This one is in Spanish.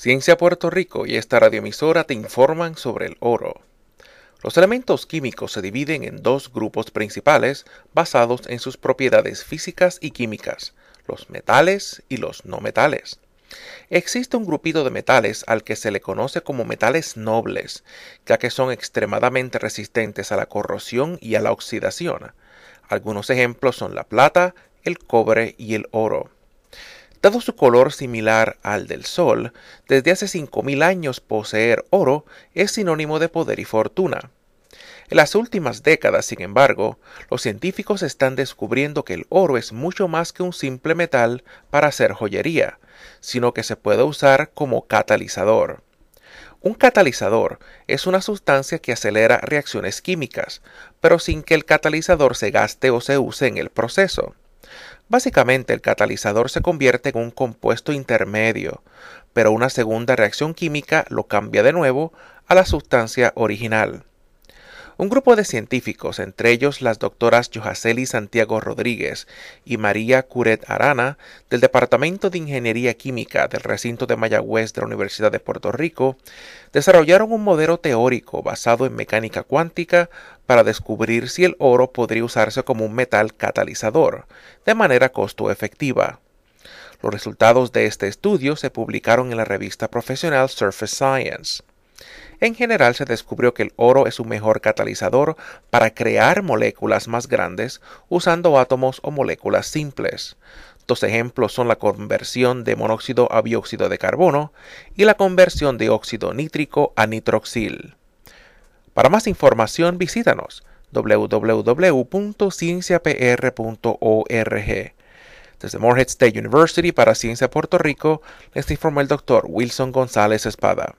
Ciencia Puerto Rico y esta radioemisora te informan sobre el oro. Los elementos químicos se dividen en dos grupos principales basados en sus propiedades físicas y químicas, los metales y los no metales. Existe un grupito de metales al que se le conoce como metales nobles, ya que son extremadamente resistentes a la corrosión y a la oxidación. Algunos ejemplos son la plata, el cobre y el oro. Dado su color similar al del Sol, desde hace 5.000 años poseer oro es sinónimo de poder y fortuna. En las últimas décadas, sin embargo, los científicos están descubriendo que el oro es mucho más que un simple metal para hacer joyería, sino que se puede usar como catalizador. Un catalizador es una sustancia que acelera reacciones químicas, pero sin que el catalizador se gaste o se use en el proceso. Básicamente el catalizador se convierte en un compuesto intermedio, pero una segunda reacción química lo cambia de nuevo a la sustancia original. Un grupo de científicos, entre ellos las doctoras Yohaceli Santiago Rodríguez y María Curet Arana, del Departamento de Ingeniería Química del recinto de Mayagüez de la Universidad de Puerto Rico, desarrollaron un modelo teórico basado en mecánica cuántica para descubrir si el oro podría usarse como un metal catalizador, de manera costo efectiva. Los resultados de este estudio se publicaron en la revista profesional Surface Science. En general se descubrió que el oro es un mejor catalizador para crear moléculas más grandes usando átomos o moléculas simples. Dos ejemplos son la conversión de monóxido a dióxido de carbono y la conversión de óxido nítrico a nitroxil. Para más información visítanos www.cienciapr.org. Desde Morehead State University para Ciencia Puerto Rico les informó el doctor Wilson González Espada.